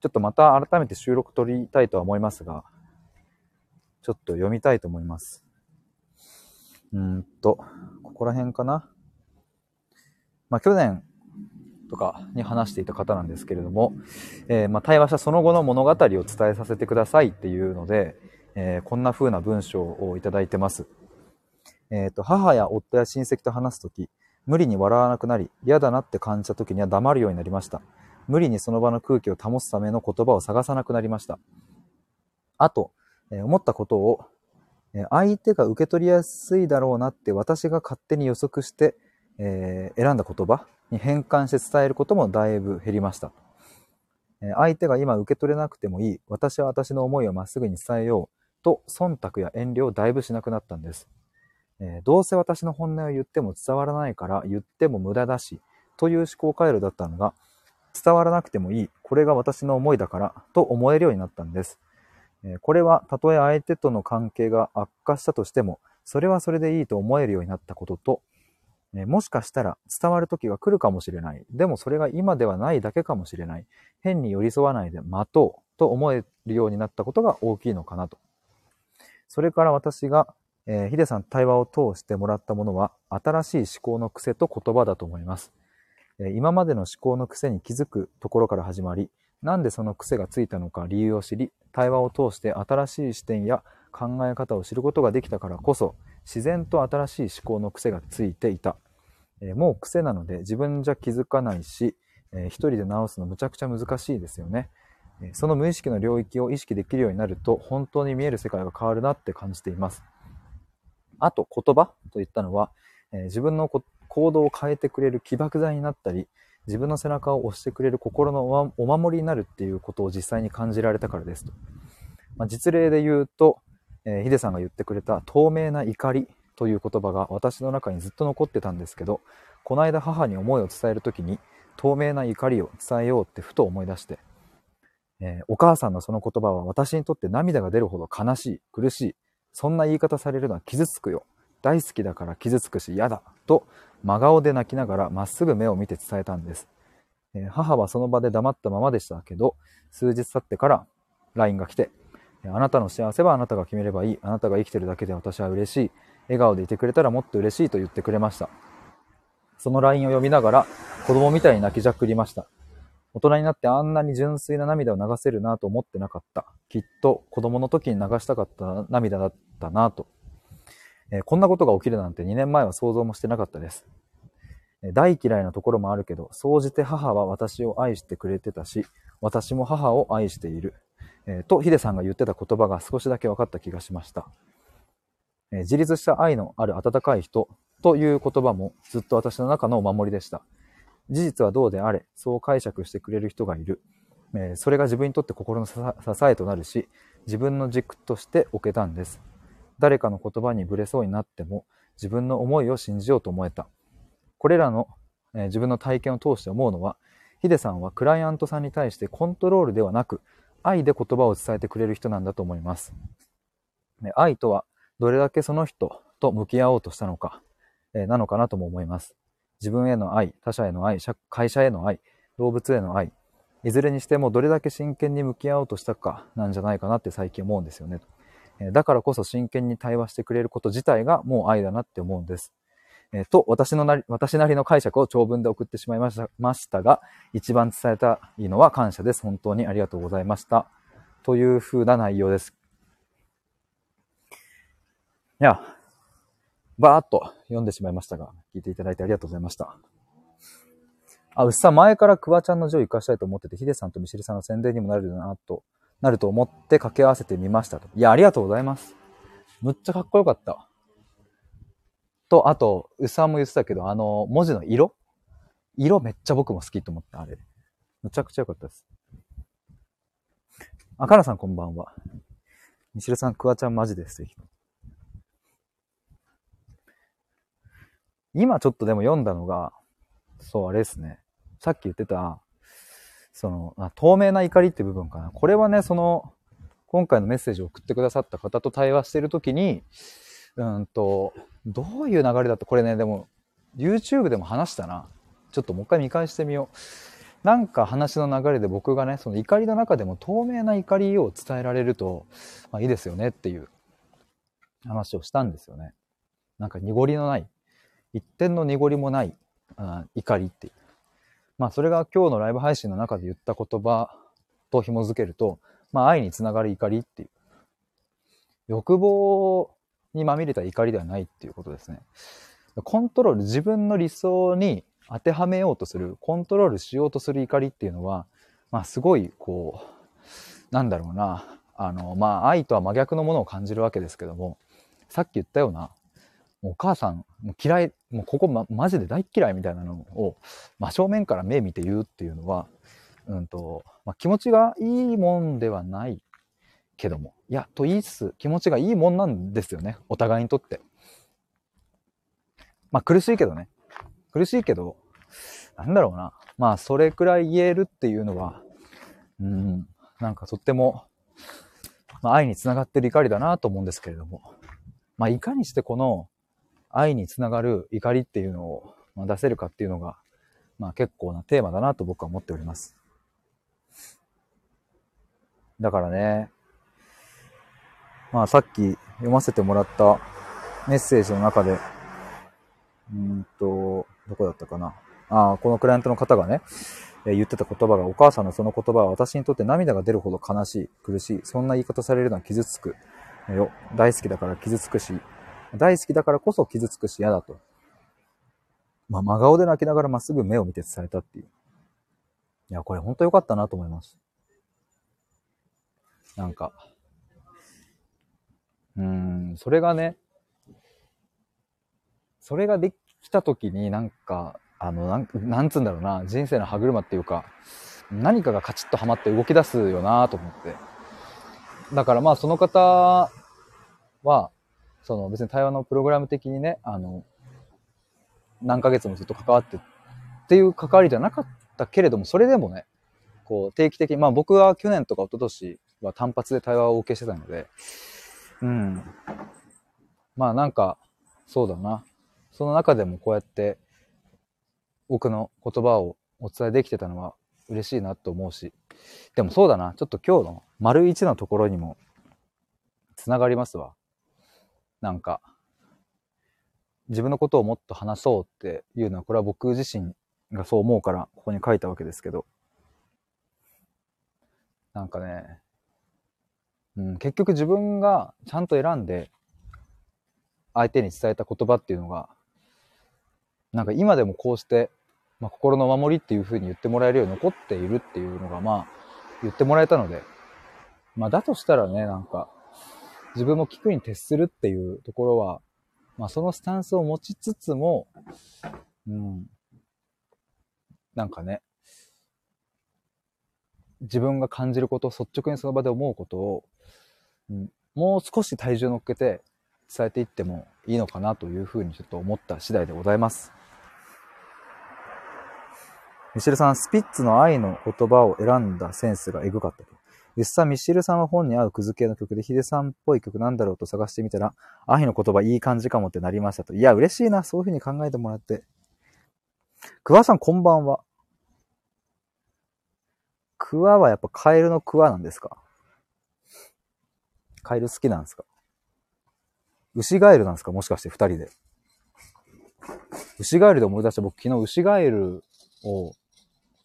ちょっとまた改めて収録取りたいとは思いますが、ちょっと読みたいと思います。うんと、ここら辺かな。まあ、去年、とかに話していた方なんですけれども、えー、まあ、対話したその後の物語を伝えさせてくださいっていうので、えー、こんな風な文章をいただいてます。えっ、ー、と、母や夫や親戚と話すとき、無理に笑わなくなり、嫌だなって感じたときには黙るようになりました。無理にその場の空気を保つための言葉を探さなくなりました。あと、え思ったことを、え相手が受け取りやすいだろうなって私が勝手に予測して、え選んだ言葉に変換して伝えることもだいぶ減りました。え相手が今受け取れなくてもいい、私は私の思いをまっすぐに伝えようと忖度や遠慮をだいぶしなくなったんです。えー、どうせ私の本音を言っても伝わらないから言っても無駄だし、という思考回路だったのが、伝わらなくてもいい、これが私の思いだからと思えるようになったんです。えー、これはたとえ相手との関係が悪化したとしても、それはそれでいいと思えるようになったことと、えー、もしかしたら伝わる時が来るかもしれない。でもそれが今ではないだけかもしれない。変に寄り添わないで待とうと思えるようになったことが大きいのかなと。それから私がえー、ヒデさん対話を通してもらったものは、新しい思考の癖と言葉だと思います。えー、今までの思考の癖に気づくところから始まり、なんでその癖がついたのか理由を知り、対話を通して新しい視点や考え方を知ることができたからこそ、自然と新しい思考の癖がついていた。えー、もう癖なので自分じゃ気づかないし、えー、一人で直すのむちゃくちゃ難しいですよね。その無意識の領域を意識できるようになると、本当に見える世界が変わるなって感じています。あと言葉といったのは、えー、自分の行動を変えてくれる起爆剤になったり、自分の背中を押してくれる心のお守りになるっていうことを実際に感じられたからですと。まあ、実例で言うと、えー、ヒデさんが言ってくれた透明な怒りという言葉が私の中にずっと残ってたんですけど、この間母に思いを伝えるときに、透明な怒りを伝えようってふと思い出して、えー、お母さんのその言葉は私にとって涙が出るほど悲しい、苦しい、そんな言い方されるのは傷つくよ。大好きだから傷つくし嫌だ。と真顔で泣きながらまっすぐ目を見て伝えたんです。えー、母はその場で黙ったままでしたけど、数日経ってから LINE が来て、あなたの幸せはあなたが決めればいい。あなたが生きてるだけで私は嬉しい。笑顔でいてくれたらもっと嬉しいと言ってくれました。その LINE を読みながら子供みたいに泣きじゃくりました。大人になってあんなに純粋な涙を流せるなと思ってなかった。きっと子供の時に流したかった涙だったなと。えー、こんなことが起きるなんて2年前は想像もしてなかったです。大嫌いなところもあるけど、総じて母は私を愛してくれてたし、私も母を愛している。えー、と、ヒデさんが言ってた言葉が少しだけ分かった気がしました。え自立した愛のある温かい人という言葉もずっと私の中のお守りでした。事実はどうであれ、そう解釈してくれる人がいる。えそれが自分にとって心の支えとなるし、自分の軸として置けたんです。誰かの言葉にぶれそうになっても、自分の思いを信じようと思えた。これらの、え自分の体験を通して思うのは、ヒデさんはクライアントさんに対してコントロールではなく、愛で言葉を伝えてくれる人なんだと思います。愛とは、どれだけその人と向き合おうとしたのか、えなのかなとも思います。自分への愛、他者への愛、会社への愛、動物への愛、いずれにしてもどれだけ真剣に向き合おうとしたかなんじゃないかなって最近思うんですよね。だからこそ真剣に対話してくれること自体がもう愛だなって思うんです。えー、と、私のなり、私なりの解釈を長文で送ってしまいましたが、一番伝えたいのは感謝です。本当にありがとうございました。という風な内容です。いや、バーっと読んでしまいましたが、聞いていただいてありがとうございました。あ、うっさ、前からクワちゃんの字を活かしたいと思ってて、ヒデさんとミシルさんの宣伝にもなるなと、なると思って掛け合わせてみましたと。いや、ありがとうございます。むっちゃかっこよかった。と、あと、うさも言ってたけど、あの、文字の色？色めっちゃ僕も好きと思った、あれ。むちゃくちゃよかったです。あかなさんこんばんは。ミシルさん、クワちゃんマジです。ぜひ。今ちょっとでも読んだのが、そう、あれですね。さっき言ってた、その、透明な怒りって部分かな。これはね、その、今回のメッセージを送ってくださった方と対話してるときに、うんと、どういう流れだった？これね、でも、YouTube でも話したな。ちょっともう一回見返してみよう。なんか話の流れで僕がね、その怒りの中でも透明な怒りを伝えられると、まあいいですよねっていう話をしたんですよね。なんか濁りのない一点の濁りもないあ怒りっていう。まあそれが今日のライブ配信の中で言った言葉と紐づけると、まあ愛につながる怒りっていう。欲望にまみれた怒りではないっていうことですね。コントロール、自分の理想に当てはめようとする、コントロールしようとする怒りっていうのは、まあすごいこう、なんだろうな、あの、まあ愛とは真逆のものを感じるわけですけども、さっき言ったような、お母さん、もう嫌い、もうここ、ま、マジで大嫌いみたいなのを真正面から目見て言うっていうのは、うんと、まあ、気持ちがいいもんではないけども、いや、と言いつつ気持ちがいいもんなんですよね。お互いにとって。まあ苦しいけどね。苦しいけど、なんだろうな。まあそれくらい言えるっていうのは、うん、なんかとっても、まあ、愛につながってる怒りだなと思うんですけれども、まあいかにしてこの愛につながる怒りっていうのを出せるかっていうのが、まあ結構なテーマだなと僕は思っております。だからね、まあさっき読ませてもらったメッセージの中で、うんと、どこだったかな。ああ、このクライアントの方がね、言ってた言葉が、お母さんのその言葉は私にとって涙が出るほど悲しい、苦しい、そんな言い方されるのは傷つくよ。大好きだから傷つくし、大好きだからこそ傷つくし嫌だと。まあ、真顔で泣きながらまっすぐ目を見て伝えたっていう。いや、これほんと良かったなと思います。なんか、うーん、それがね、それができた時になんか、あの、なん、なんつうんだろうな、人生の歯車っていうか、何かがカチッとはまって動き出すよなと思って。だからまあその方は、その別に対話のプログラム的にね、あの、何ヶ月もずっと関わってっていう関わりじゃなかったけれども、それでもね、こう定期的に、まあ僕は去年とか一昨年は単発で対話をお受けしてたので、うん。まあなんか、そうだな。その中でもこうやって僕の言葉をお伝えできてたのは嬉しいなと思うし、でもそうだな。ちょっと今日の丸一のところにもつながりますわ。なんか、自分のことをもっと話そうっていうのは、これは僕自身がそう思うから、ここに書いたわけですけど、なんかね、うん、結局自分がちゃんと選んで、相手に伝えた言葉っていうのが、なんか今でもこうして、まあ、心の守りっていうふうに言ってもらえるように残っているっていうのが、まあ、言ってもらえたので、まあ、だとしたらね、なんか、自分も聞くに徹するっていうところは、まあ、そのスタンスを持ちつつも、うん、なんかね、自分が感じること、率直にその場で思うことを、うん、もう少し体重乗っけて伝えていってもいいのかなというふうにちょっと思った次第でございます。ミシェルさん、スピッツの愛の言葉を選んだセンスがエグかったと。実際ミシェルさんは本に合うクズ系の曲でヒデさんっぽい曲なんだろうと探してみたら、愛の言葉いい感じかもってなりましたと。いや、嬉しいな。そういう風に考えてもらって。桑さんこんばんは。桑はやっぱカエルの桑なんですか？カエル好きなんですか？牛ガエルなんですか？もしかして二人で。牛ガエルで思い出した僕昨日牛ガエルを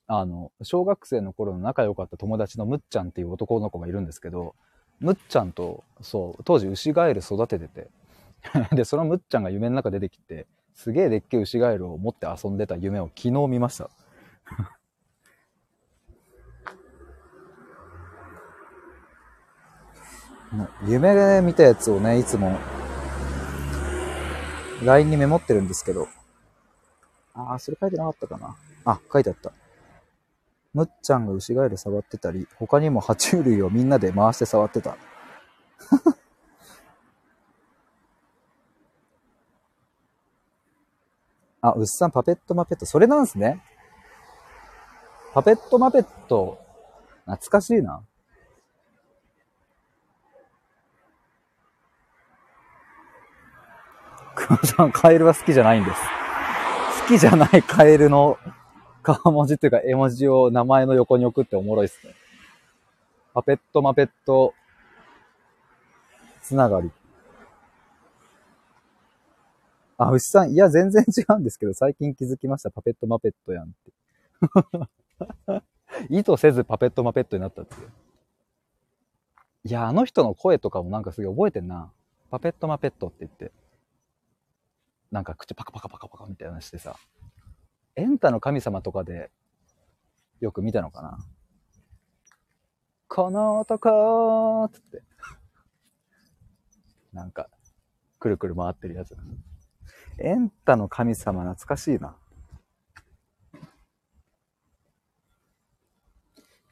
あの、小学生の頃の仲良かった友達のむっちゃんっていう男の子がいるんですけど、むっちゃんと、そう、当時牛ガエル育ててて、で、そのむっちゃんが夢の中出てきて、すげえでっけえ牛ガエルを持って遊んでた夢を昨日見ました。夢で見たやつをね、いつも LINE にメモってるんですけど、ああ、それ書いてなかったかな。あ、書いてあった。むっちゃんが牛ガエル触ってたり、他にも爬虫類をみんなで回して触ってた。あ、牛さんパペットマペット。それなんすね。パペットマペット、懐かしいな。くまさん、カエルは好きじゃないんです。好きじゃないカエルの顔文字っていうか絵文字を名前の横に置くっておもろいっすね。パペットマペットつながり。あ、牛さん、いや、全然違うんですけど、最近気づきました。パペットマペットやんって。意図せずパペットマペットになったっていう。いや、あの人の声とかもなんかすげえ覚えてんな。パペットマペットって言って。なんか口パカパカパカパカみたいなしてさ。エンタの神様とかでよく見たのかな？この男つって。なんか、くるくる回ってるやつ。エンタの神様懐かしいな。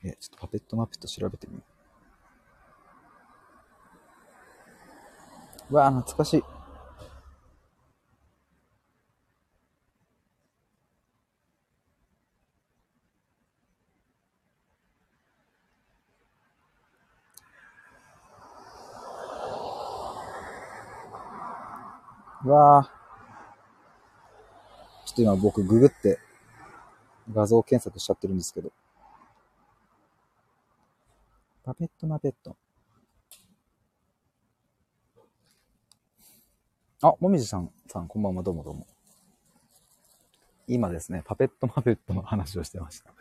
え、ちょっとパペットマペット調べてみよう。うわぁ、懐かしい。うわぁ。ちょっと今僕ググって画像検索しちゃってるんですけど。パペットマペット。あ、もみじさん、さん、こんばんは、どうもどうも。今ですね、パペットマペットの話をしてました。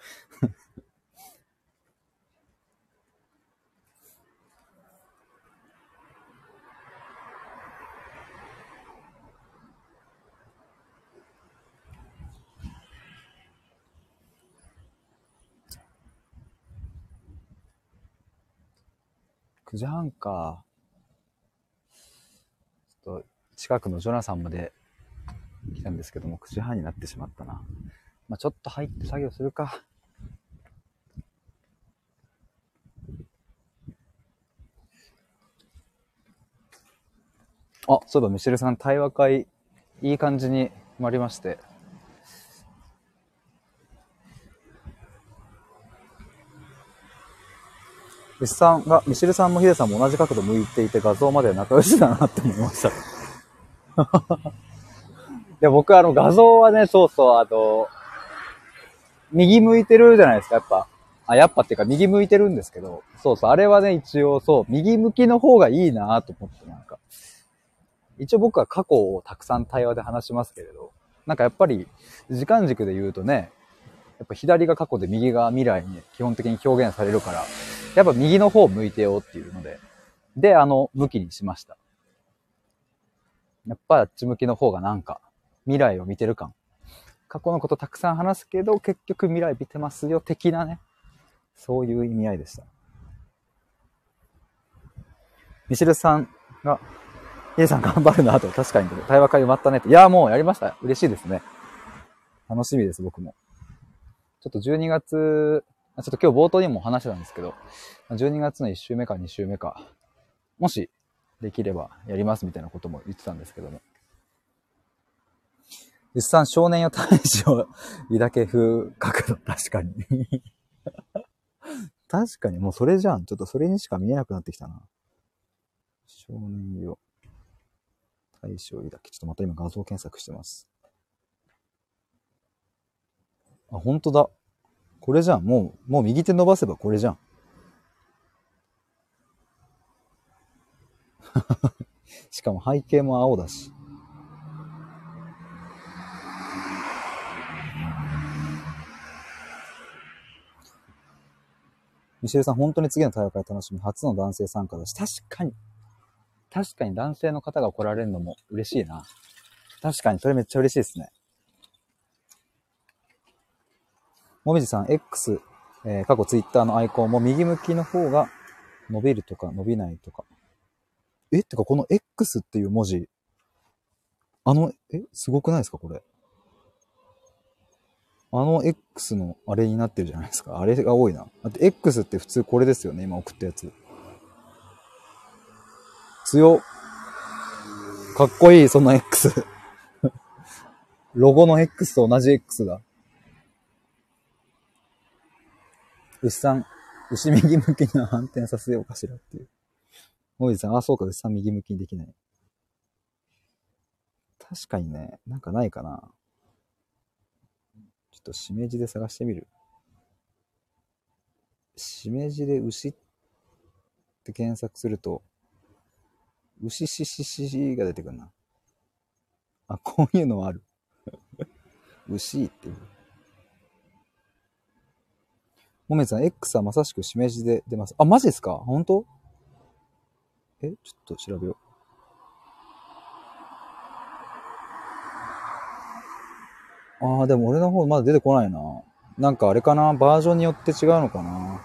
9時半か。ちょっと、近くのジョナサンまで来たんですけども、9時半になってしまったな。まあ、ちょっと入って作業するか。あ、そういえばミシェルさん、対話会、いい感じに決まりまして。牛さんが、ミシルさんもヒデさんも同じ角度向いていて画像まで仲良しだなって思いました。で、僕あの画像はね、そうそう、あの、右向いてるじゃないですか、やっぱ。あ、やっぱっていうか右向いてるんですけど、そうそう、あれはね、一応そう、右向きの方がいいなと思って、なんか。一応僕は過去をたくさん対話で話しますけれど、なんかやっぱり時間軸で言うとね、やっぱ左が過去で右が未来に基本的に表現されるから、やっぱ右の方向いてよっていうので、で、あの、向きにしました。やっぱあっち向きの方がなんか、未来を見てる感。過去のことたくさん話すけど、結局未来見てますよ、的なね。そういう意味合いでした。ミシルさんが、ヒデさん頑張るなと、確かに対話会埋まったねって。いや、もうやりました。嬉しいですね。楽しみです、僕も。ちょっと12月ちょっと今日冒頭にも話したんですけど、12月の1週目か2週目か、もしできればやりますみたいなことも言ってたんですけども。うっさん少年よ大使を抱け風角度、確かに 確かに、もうそれじゃん。ちょっとそれにしか見えなくなってきたな。少年よ大使を抱け。ちょっとまた今画像検索してます。あ、本当だ。これじゃん。もう、もう右手伸ばせばこれじゃん。しかも背景も青だし。ミシェルさん、本当に次の大会楽しみ。初の男性参加だし。確かに。確かに男性の方が来られるのも嬉しいな。確かに、それめっちゃ嬉しいですね。もみじさん、X、えー、過去 Twitter のアイコンも右向きの方が伸びるとか伸びないとか。えってか、この X っていう文字、あの、えすごくないですかこれ。あの X のあれになってるじゃないですか。あれが多いな。だって X って普通これですよね。今送ったやつ。強。かっこいい、その X。ロゴの X と同じ X だ。牛さん、牛右向きに反転させようかしらっていう。もいじさん、あ、そうか、牛さん右向きにできない。確かにね、なんかないかな。ちょっとしめじで探してみる。しめじで牛って検索すると、牛ししししが出てくるな。あ、こういうのはある。牛っていう。もめさん、X はまさしくしめじで出ます。あ、マジですか？本当？え、ちょっと調べよう。ああ、でも俺の方まだ出てこないな。なんかあれかな？バージョンによって違うのかな？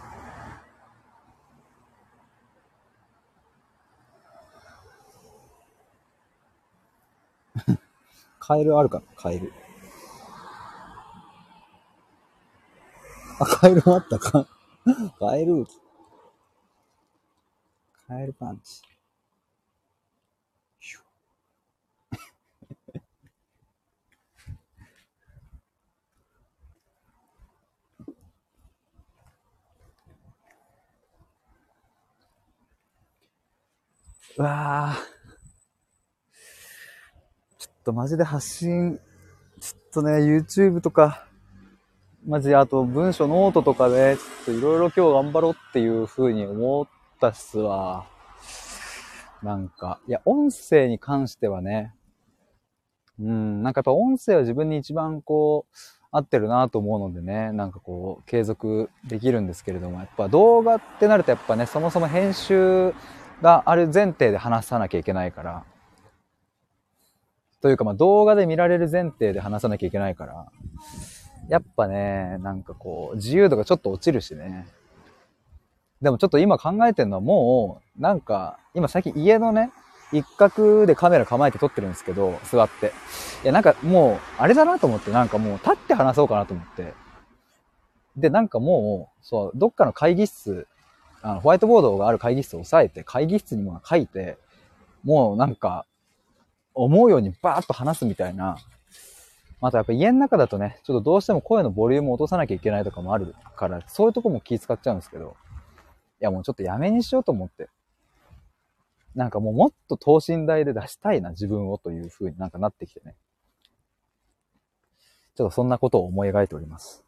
カエルあるかな？カエル。あ、カエルあったか。カエル。カエルパンチ。うわぁ。ちょっとマジで発信、ちょっとね、YouTube とか、マジあと文章ノートとかで、ちょっといろいろ今日頑張ろうっていう風に思ったっすわ。なんか、いや、音声に関してはね、うん、なんかやっぱ音声は自分に一番こう、合ってるなと思うのでね、なんかこう、継続できるんですけれども、やっぱ動画ってなるとやっぱね、そもそも編集がある前提で話さなきゃいけないから、というかまあ動画で見られる前提で話さなきゃいけないから、やっぱね、なんかこう、自由度がちょっと落ちるしね。でもちょっと今考えてるのはもう、なんか、今最近家のね、一角でカメラ構えて撮ってるんですけど、座って。いや、なんかもう、あれだなと思って、なんかもう立って話そうかなと思って。で、なんかもう、そう、どっかの会議室あの、ホワイトボードがある会議室を押さえて、会議室にも書いて、もうなんか、思うようにバーッと話すみたいな。またやっぱ家の中だとね、ちょっとどうしても声のボリューム落とさなきゃいけないとかもあるから、そういうとこも気使っちゃうんですけど、いやもうちょっとやめにしようと思って。なんかもうもっと等身大で出したいな、自分をという風になんかなってきてね。ちょっとそんなことを思い描いております。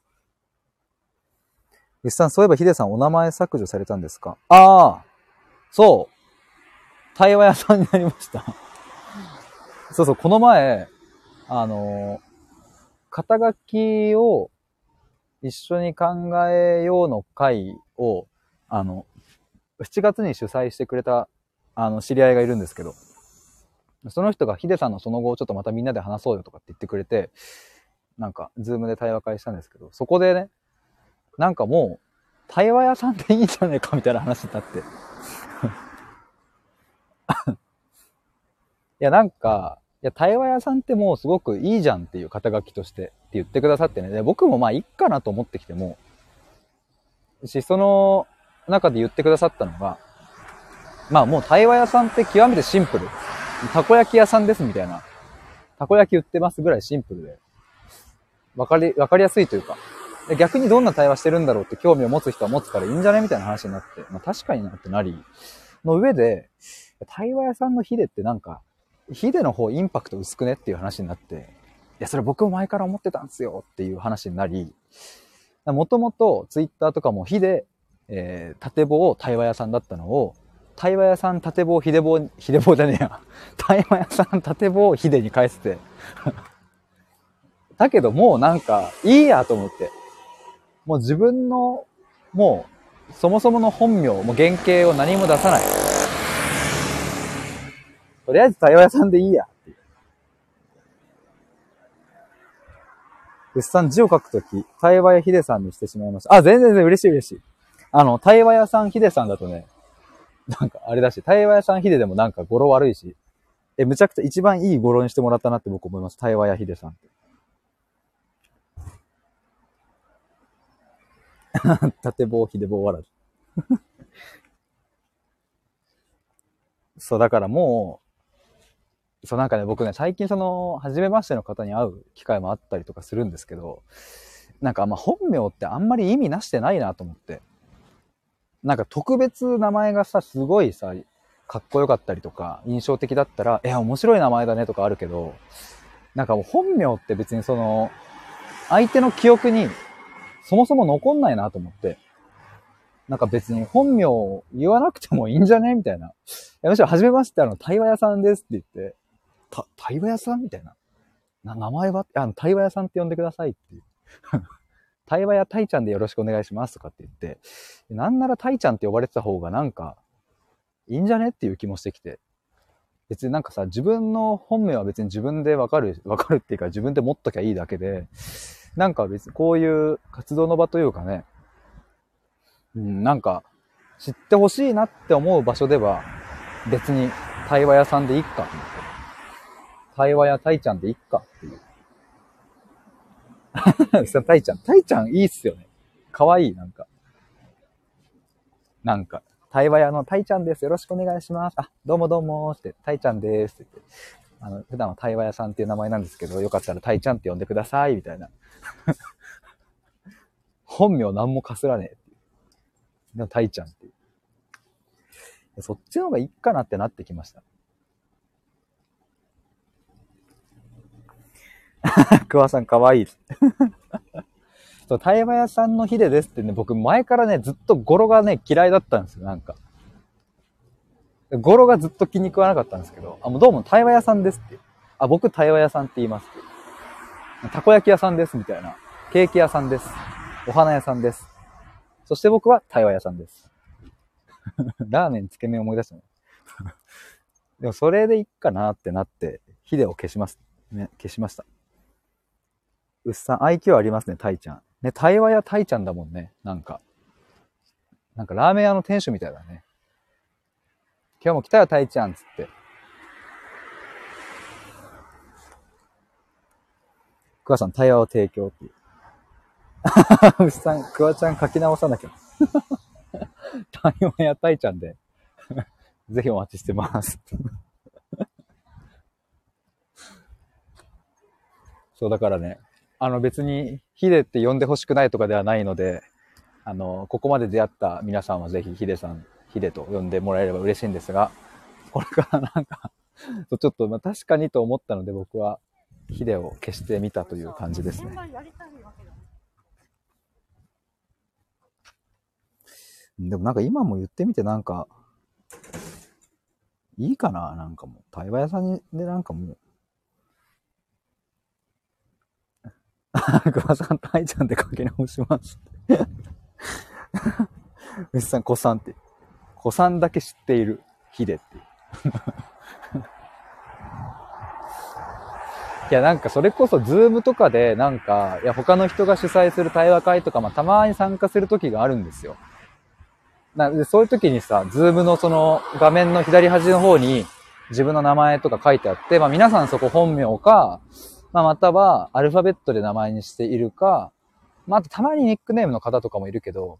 牛さん、そういえばヒデさんお名前削除されたんですか？ああ、そう。対話屋さんになりましたそうそう、この前、あの、肩書きを一緒に考えようの会を、あの、7月に主催してくれた、あの、知り合いがいるんですけど、その人がヒデさんのその後をちょっとまたみんなで話そうよとかって言ってくれて、なんか、ズームで対話会したんですけど、そこでね、なんかもう、対話屋さんでいいんじゃないかみたいな話になって。いや、なんか、いや、対話屋さんってもうすごくいいじゃんっていう肩書きとしてって言ってくださってね。で僕もまあいいかなと思ってきても、し、その中で言ってくださったのが、まあもう対話屋さんって極めてシンプル。たこ焼き屋さんですみたいな。たこ焼き売ってますぐらいシンプルで。わかり、わかりやすいというか、逆にどんな対話してるんだろうって興味を持つ人は持つからいいんじゃねみたいな話になって、まあ確かになってなり、の上で、対話屋さんのヒデってなんか、ヒデの方インパクト薄くねっていう話になって、いや、それ僕も前から思ってたんですよっていう話になり、もともとツイッターとかもヒデ、えー、縦棒対話屋さんだったのを、対話屋さん縦棒ヒデ棒、ヒデ棒じゃねえや。対話屋さん縦棒ヒデに返して。だけどもうなんか、いいやと思って。もう自分の、もう、そもそもの本名、もう原型を何も出さない。とりあえず対話屋さんでいいや。物産字を書くとき、対話屋ヒデさんにしてしまいました。あ、全然全然嬉しい嬉しい。あの、対話屋さんヒデさんだとね、なんかあれだし、対話屋さんヒデでもなんか語呂悪いし、え、むちゃくちゃ一番いい語呂にしてもらったなって僕思います。対話屋ヒデさんって。縦棒、ひで棒わらず。そう、だからもう、そう、なんかね、僕ね、最近その、初めましての方に会う機会もあったりとかするんですけど、なんかま本名ってあんまり意味なしてないなと思って。なんか特別名前がさ、すごいさ、かっこよかったりとか、印象的だったら、え、面白い名前だねとかあるけど、なんかもう本名って別にその、相手の記憶にそもそも残んないなと思って、なんか別に本名を言わなくてもいいんじゃねみたいな。いや、むしろ、はじめまして、あの、対話屋さんですって言って、た、対話屋さんみたいな。な、名前は、あの、対話屋さんって呼んでくださいっていう。対話屋たいちゃんでよろしくお願いしますとかって言って、なんならたいちゃんって呼ばれてた方がなんか、いいんじゃねっていう気もしてきて。別になんかさ、自分の本名は別に自分でわかる、わかるっていうか自分で持っときゃいいだけで、なんか別にこういう活動の場というかね、うん、なんか知ってほしいなって思う場所では別に対話屋さんでいいか。対話やタイちゃんでいっかっていう。タイちゃん、タイちゃんいいっすよね。かわいい、なんか。なんか、対話屋のタイちゃんです。よろしくお願いします。あ、どうもどうもって、タイちゃんですって言って。あの、普段は対話屋さんっていう名前なんですけど、よかったらタイちゃんって呼んでください、みたいな。本名何もかすらねえっていう。でもタイちゃんっていう。そっちの方がいいかなってなってきました。桑さんかわいい。そう、対話屋さんのヒデですってね、僕前からね、ずっと語呂がね、嫌いだったんですよ、なんか。語呂がずっと気に食わなかったんですけど、あ、もうどうも対話屋さんですって。あ、僕対話屋さんって言いますって。たこ焼き屋さんですみたいな。ケーキ屋さんです。お花屋さんです。そして僕は対話屋さんです。ラーメン、つけ麺思い出したね。でもそれでいっかなってなって、ヒデを消します。ね、消しました。うっさん、IQ ありますね、タイちゃん。ね、対話屋タイちゃんだもんね、なんか。なんかラーメン屋の店主みたいだね。今日も来たよ、タイちゃん、つって。クワさん、対話を提供っていう。うっさん、クワちゃん書き直さなきゃ。対話やタイちゃんで。ぜひお待ちしてます そう、だからね、あの別にヒデって呼んでほしくないとかではないので、あの、ここまで出会った皆さんはぜひヒデさん、ヒデと呼んでもらえれば嬉しいんですが、これからなんかちょっとまあ確かにと思ったので僕はヒデを消してみたという感じですね。でもなんか今も言ってみてなんか、いいかな？なんかもう、対話屋さんでなんかもう、グマさんと愛ちゃんで書き直します。牛さん、子さんって。子さんだけ知っている。ヒデっていう。いや、なんかそれこそ Zoomとかで、なんか、いや、他の人が主催する対話会とか、まあ、たまに参加する時があるんですよ。なで、そういう時にさ、 Zoomのその画面の左端の方に自分の名前とか書いてあって、まあ皆さんそこ本名か、まあ、またはアルファベットで名前にしているか、まあ、あとたまにニックネームの方とかもいるけど、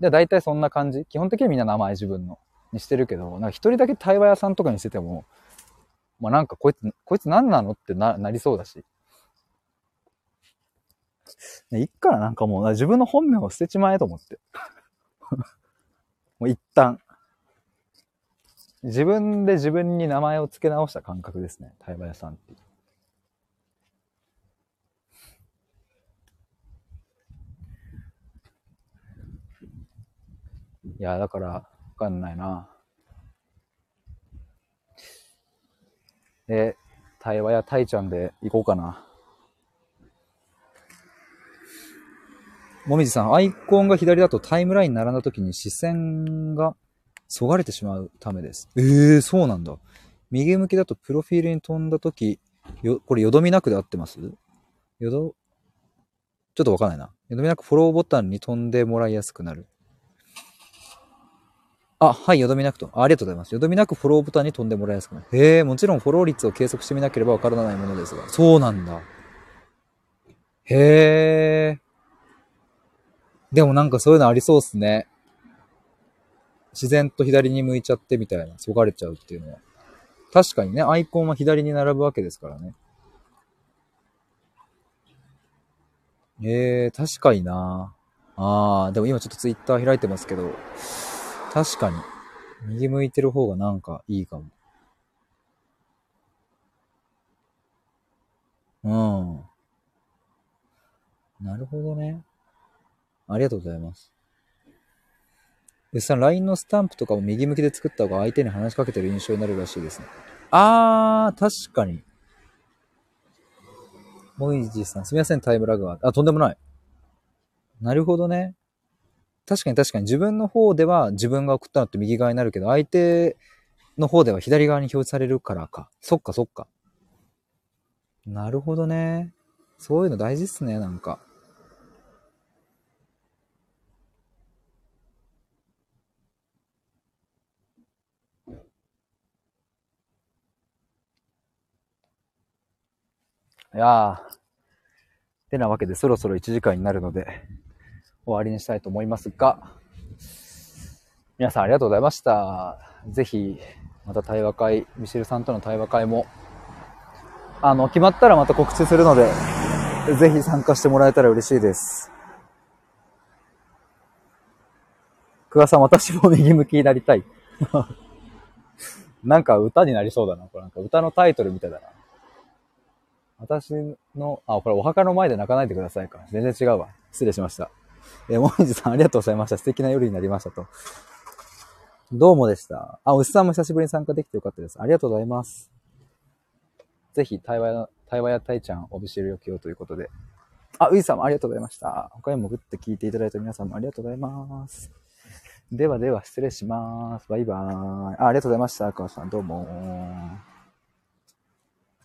で、大体そんな感じ。基本的にはみんな名前自分のにしてるけど、なんか一人だけ対話屋さんとかにしてても、まあなんかこいつ、こいつ何なのってな、なりそうだし。ね、いっからなんかもう自分の本名を捨てちまえと思って。もう一旦。自分で自分に名前を付け直した感覚ですね。対話屋さんって。いや、だから、わかんないな。で、対話やタイちゃんで行こうかな。もみじさん、アイコンが左だとタイムライン並んだ時に視線がそがれてしまうためです。ええー、そうなんだ。右向きだとプロフィールに飛んだ時、よ、これよどみなくで合ってます？よど、ちょっとわかんないな。よどみなくフォローボタンに飛んでもらいやすくなる。あ、はい、よどみなくと。ありがとうございます。よどみなくフォローボタンに飛んでもらいやすくなる。へえ、もちろんフォロー率を計測してみなければわからないものですが。そうなんだ。へえ。でもなんかそういうのありそうっすね。自然と左に向いちゃってみたいな、そがれちゃうっていうのは。確かにね、アイコンは左に並ぶわけですからね。ええー、確かになああ、でも今ちょっとツイッター開いてますけど、確かに。右向いてる方がなんかいいかも。うん。なるほどね。ありがとうございます。でさん、LINE のスタンプとかも右向きで作った方が相手に話しかけてる印象になるらしいですね。あー、確かに。もいじさん、すみません、タイムラグは。あ、とんでもない。なるほどね。確かに確かに自分の方では自分が送ったのって右側になるけど、相手の方では左側に表示されるからか。そっかそっか。なるほどね。そういうの大事っすね、なんか。いやー。てなわけでそろそろ1時間になるので、終わりにしたいと思いますが、皆さんありがとうございました。ぜひ、また対話会、ミシェルさんとの対話会も、あの、決まったらまた告知するので、ぜひ参加してもらえたら嬉しいです。久我さん、私も右向きになりたい。なんか歌になりそうだな。これなんか歌のタイトルみたいだな。私の、あ、これお墓の前で泣かないでくださいか。全然違うわ。失礼しました。えもみじさんありがとうございました。素敵な夜になりましたと。どうもでした。あ、牛さんも久しぶりに参加できてよかったです。ありがとうございます。ぜひ、対話や、対話やたいちゃん、おびしるよきよということで。あ、ういさんもありがとうございました。他にもグッて聞いていただいた皆さんもありがとうございます。ではでは、失礼します。バイバーイ。あありがとうございました。川さん、どうも